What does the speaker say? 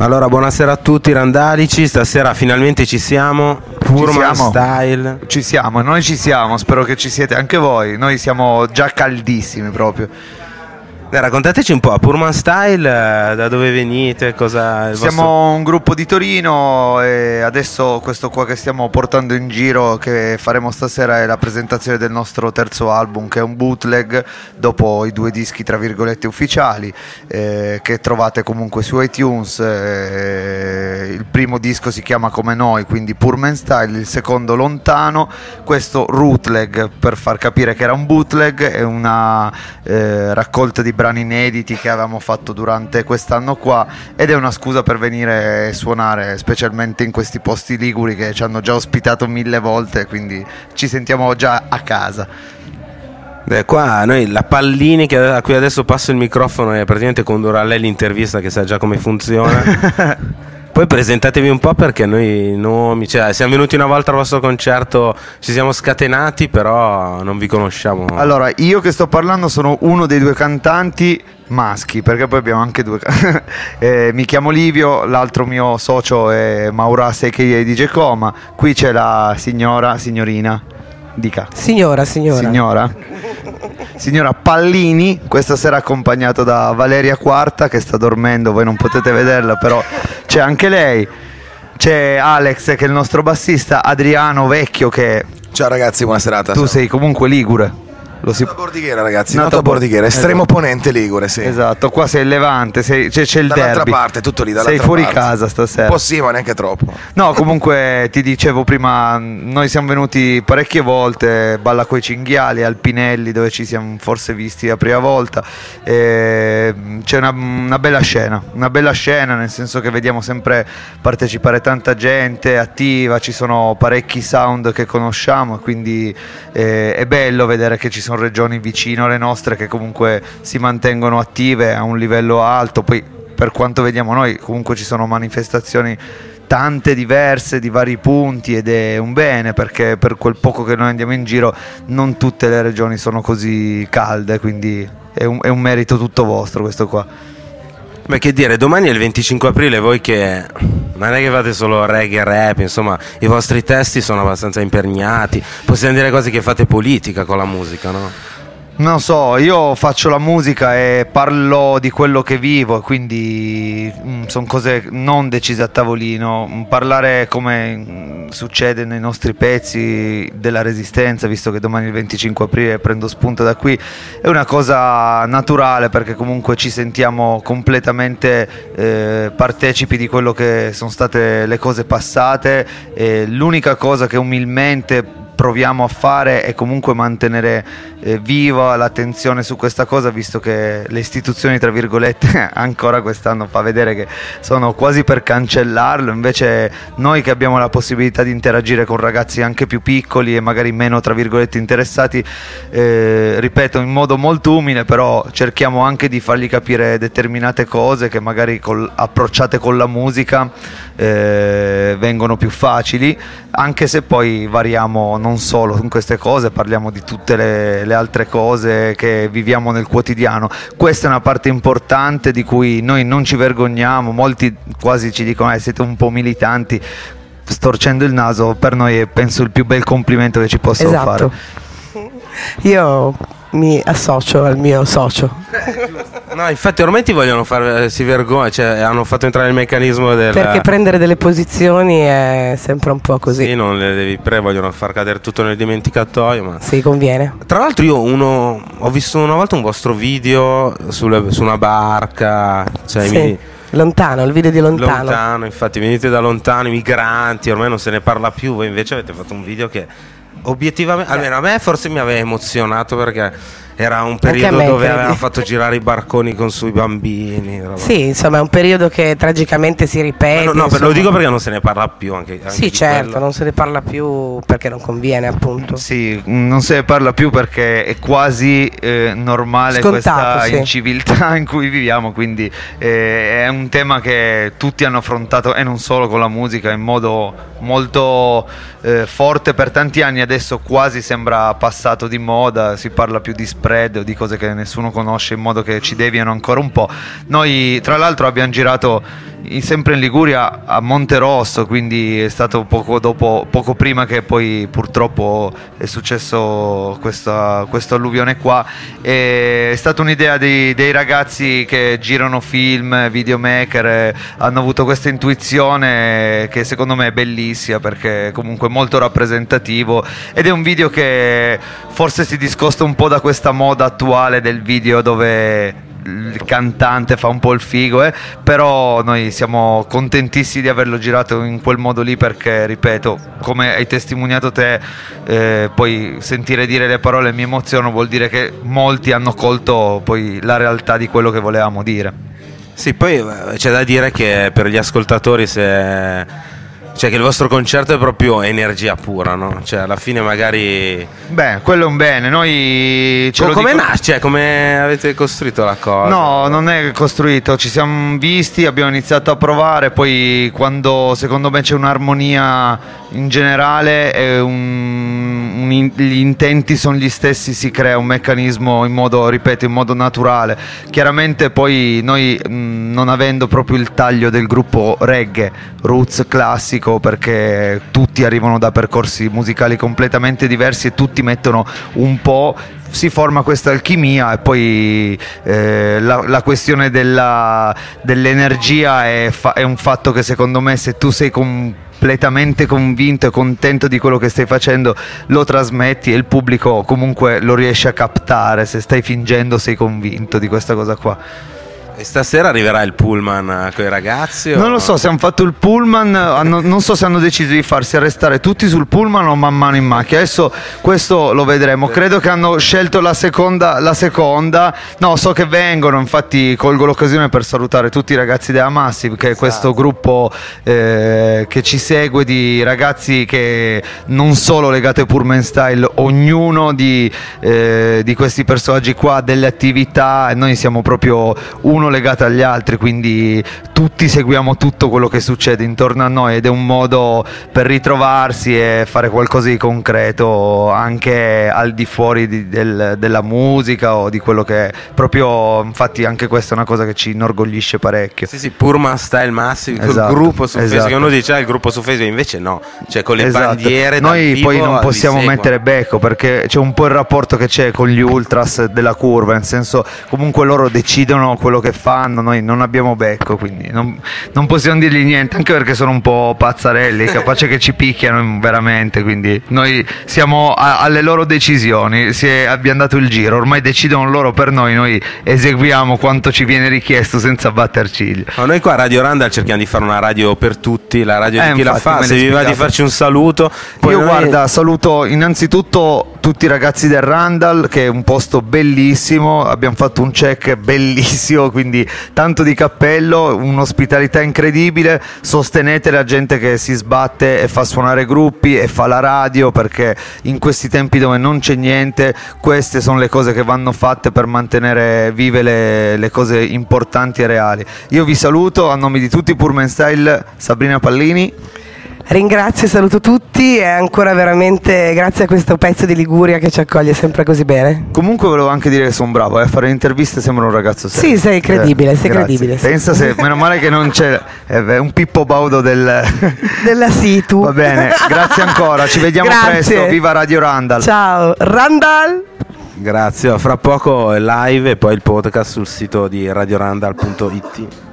Allora, buonasera a tutti randalici, stasera finalmente ci siamo, Purman siamo. Style. Ci siamo, noi ci siamo, spero che ci siete anche voi. Noi siamo già caldissimi proprio. Raccontateci un po', Purman Style, eh, da dove venite, cosa... Siamo vostro- un gruppo di Torino e adesso questo qua che stiamo portando in giro, che faremo stasera, è la presentazione del nostro terzo album, che è un bootleg dopo i due dischi, tra virgolette, ufficiali, eh, che trovate comunque su iTunes. eh, primo disco si chiama Come Noi, quindi Purman Style, il secondo Lontano. Questo Rootleg, per far capire che era un bootleg, è una eh, raccolta di brani inediti che avevamo fatto durante quest'anno qua ed è una scusa per venire a suonare, specialmente in questi posti liguri che ci hanno già ospitato mille volte, quindi ci sentiamo già a casa. Beh, qua noi, la Pallini che- a cui adesso passo il microfono e praticamente condurrà lei l'intervista che sa già come funziona. Poi presentatevi un po' perché noi nomi, cioè siamo venuti una volta al vostro concerto, ci siamo scatenati, però non vi conosciamo. Allora, io che sto parlando sono uno dei due cantanti maschi, perché poi abbiamo anche due. Eh, mi chiamo Livio, l'altro mio socio è Mauras che è DJ Coma. Qui c'è la signora, signorina, dica. Signora, signora. Signora? Signora Pallini, questa sera accompagnato da Valeria Quarta che sta dormendo, voi non potete vederla, però c'è anche lei. C'è Alex che è il nostro bassista, Adriano Vecchio che Ciao ragazzi, buona serata. tu sei comunque ligure. Lo si... Nato a Bordighera ragazzi, Nato nato, a Bordighera, estremo Esatto. ponente Ligure, sì. Esatto, qua sei il Levante, sei- c'è, c'è il Dall'altra derby. parte, tutto lì, Sei fuori parte. casa stasera. Un po' sì, ma neanche troppo. No, comunque ti dicevo prima, noi siamo venuti parecchie volte, Balla coi cinghiali, Alpinelli, dove ci siamo forse visti la prima volta. E, c'è una, una bella scena, una bella scena nel senso che vediamo sempre partecipare tanta gente attiva, ci sono parecchi sound che conosciamo quindi eh, è bello vedere che ci sono regioni vicino alle nostre che comunque si mantengono attive a un livello alto. Poi per quanto vediamo noi comunque ci sono manifestazioni tante diverse di vari punti ed è un bene perché per quel poco che noi andiamo in giro non tutte le regioni sono così calde quindi è un, è un merito tutto vostro questo qua Beh, che dire, domani è il 25 aprile, voi che non è che fate solo reggae rap, insomma, i vostri testi sono abbastanza imperniati, possiamo dire quasi che fate politica con la musica, no? non so io faccio la musica e parlo di quello che vivo quindi sono cose non decise a tavolino Mm, parlare come mm, succede nei nostri pezzi della resistenza visto che domani il 25 aprile prendo spunto da qui è una cosa naturale perché comunque ci sentiamo completamente eh, partecipi di quello che sono state le cose passate e l'unica cosa che umilmente proviamo a fare è comunque mantenere eh, viva l'attenzione su questa cosa visto che le istituzioni tra virgolette ancora quest'anno fa vedere che sono quasi per cancellarlo. Invece noi che abbiamo la possibilità di interagire con ragazzi anche più piccoli e magari meno tra virgolette interessati eh, ripeto in modo molto umile però cerchiamo anche di fargli capire determinate cose che magari col- approcciate con la musica eh, vengono più facili anche se poi variamo non solo in queste cose parliamo di tutte le, le altre cose che viviamo nel quotidiano questa è una parte importante di cui noi non ci vergogniamo molti quasi ci dicono eh, siete un po' militanti storcendo il naso per noi è penso il più bel complimento che ci posso Esatto. fare Io mi associo al mio socio. No, infatti ormai ti vogliono fare, si vergogna, cioè hanno fatto entrare il meccanismo del... Perché prendere delle posizioni è sempre un po' così. Sì, non le devi pre, vogliono far cadere tutto nel dimenticatoio, ma... Sì, conviene. Tra l'altro io uno, ho visto una volta un vostro video sulle- su una barca, cioè Sì. mi- Lontano, il video di lontano. lontano, infatti venite da lontano, i migranti, ormai non se ne parla più, voi invece avete fatto un video che obiettivamente, almeno a me forse mi aveva emozionato perché era un periodo me, dove credi. avevano fatto girare i barconi con sui bambini. roba. Sì, insomma, è un periodo che tragicamente si ripete. no, no, insomma. lo dico perché non se ne parla più anche, anche Sì, certo, quello. non se ne parla più perché non conviene, appunto. Sì, non se ne parla più perché è quasi eh, normale Scontato, questa sì. inciviltà in cui viviamo, quindi eh, è un tema che tutti hanno affrontato e non solo con la musica in modo molto eh, forte per tanti anni, adesso quasi sembra passato di moda, si parla più di spread spread o di cose che nessuno conosce in modo che ci deviano ancora un po'. Noi tra l'altro abbiamo girato in- sempre in Liguria a Monterosso, quindi è stato poco, dopo, poco prima che poi purtroppo è successo questa, questo alluvione qua. E è stata un'idea dei, dei ragazzi che girano film, videomaker, hanno avuto questa intuizione che secondo me è bellissima perché comunque molto rappresentativo ed è un video che forse si discosta un po' da questa moda attuale del video dove il cantante fa un po' il figo, eh, però noi siamo contentissimi di averlo girato in quel modo lì perché, ripeto, come hai testimoniato te, eh, poi sentire dire le parole mi emoziono, vuol dire che molti hanno colto poi la realtà di quello che volevamo dire. Sì, poi eh, c'è da dire che per gli ascoltatori se... Cioè che il vostro concerto è proprio energia pura, no? Cioè alla fine magari... Beh, quello è un bene, noi Co- come dico- nasce? Cioè, come avete costruito la cosa? No, non è costruito, ci siamo visti, abbiamo iniziato a provare, poi quando secondo me c'è un'armonia in generale un- un in- gli intenti sono gli stessi, si crea un meccanismo in modo, ripeto, in modo naturale. Chiaramente poi noi mh, non avendo proprio il taglio del gruppo reggae, roots classico, perché tutti arrivano da percorsi musicali completamente diversi e tutti mettono un po' si forma questa alchimia e poi eh, la, la questione della- dell'energia è, fa- è un fatto che secondo me se tu sei completamente convinto e contento di quello che stai facendo lo trasmetti e il pubblico comunque lo riesce a captare. Se stai fingendo sei convinto di questa cosa qua E stasera arriverà il pullman con i ragazzi? o- non lo so se hanno fatto il pullman hanno- non so se hanno deciso di farsi arrestare tutti sul pullman o man mano in macchina adesso questo lo vedremo credo che hanno scelto la seconda, la seconda. no so che vengono infatti colgo l'occasione per salutare tutti i ragazzi della Massive che è questo gruppo eh, che ci segue di ragazzi che non solo legati a Pullman Style ognuno di, eh, di questi personaggi qua ha delle attività e noi siamo proprio uno legato agli altri quindi tutti seguiamo tutto quello che succede intorno a noi ed è un modo per ritrovarsi e fare qualcosa di concreto anche al di fuori di- del- della musica o di quello che è proprio infatti anche questa è una cosa che ci inorgoglisce parecchio Sì, sì, Pullman Style Massive, Esatto, gruppo su Facebook. esatto. Uno dice ah, il gruppo su Facebook, invece no. Cioè con le Esatto. bandiere Noi poi non possiamo mettere becco perché c'è un po' il rapporto che c'è con gli ultras della curva, nel senso comunque loro decidono quello che fanno, noi non abbiamo becco, quindi non, non possiamo dirgli niente, anche perché sono un po' pazzarelli, capace che ci picchiano veramente, quindi noi siamo a- alle loro decisioni, si è- abbiamo dato il giro, ormai decidono loro per noi, noi eseguiamo quanto ci viene richiesto senza batter ciglio. Ma noi qua a Radio Randall cerchiamo di fare una radio per tutti, la radio Eh, di chi la fa. Se vi va di farci un saluto, poi Io noi- guarda, saluto innanzitutto tutti i ragazzi del Randall che è un posto bellissimo, abbiamo fatto un check bellissimo, quindi tanto di cappello, un'ospitalità incredibile, sostenete la gente che si sbatte e fa suonare gruppi e fa la radio perché in questi tempi dove non c'è niente, queste sono le cose che vanno fatte per mantenere vive le, le cose importanti e reali. Io vi saluto a nome di tutti Purman Style, Sabrina Pallini. Ringrazio e saluto tutti e ancora veramente grazie a questo pezzo di Liguria che ci accoglie sempre così bene. Comunque volevo anche dire che sono bravo, eh, a fare le interviste sembra un ragazzo serio. Sì, sei credibile, sei grazie. credibile, sì. Pensa se, meno male che non c'è eh, un Pippo Baudo del... Della Situ. Va bene, grazie ancora, ci vediamo Grazie. presto, viva Radio Randall. Ciao, Randall. Grazie, fra poco è live e poi il podcast sul sito di radiorandall.it.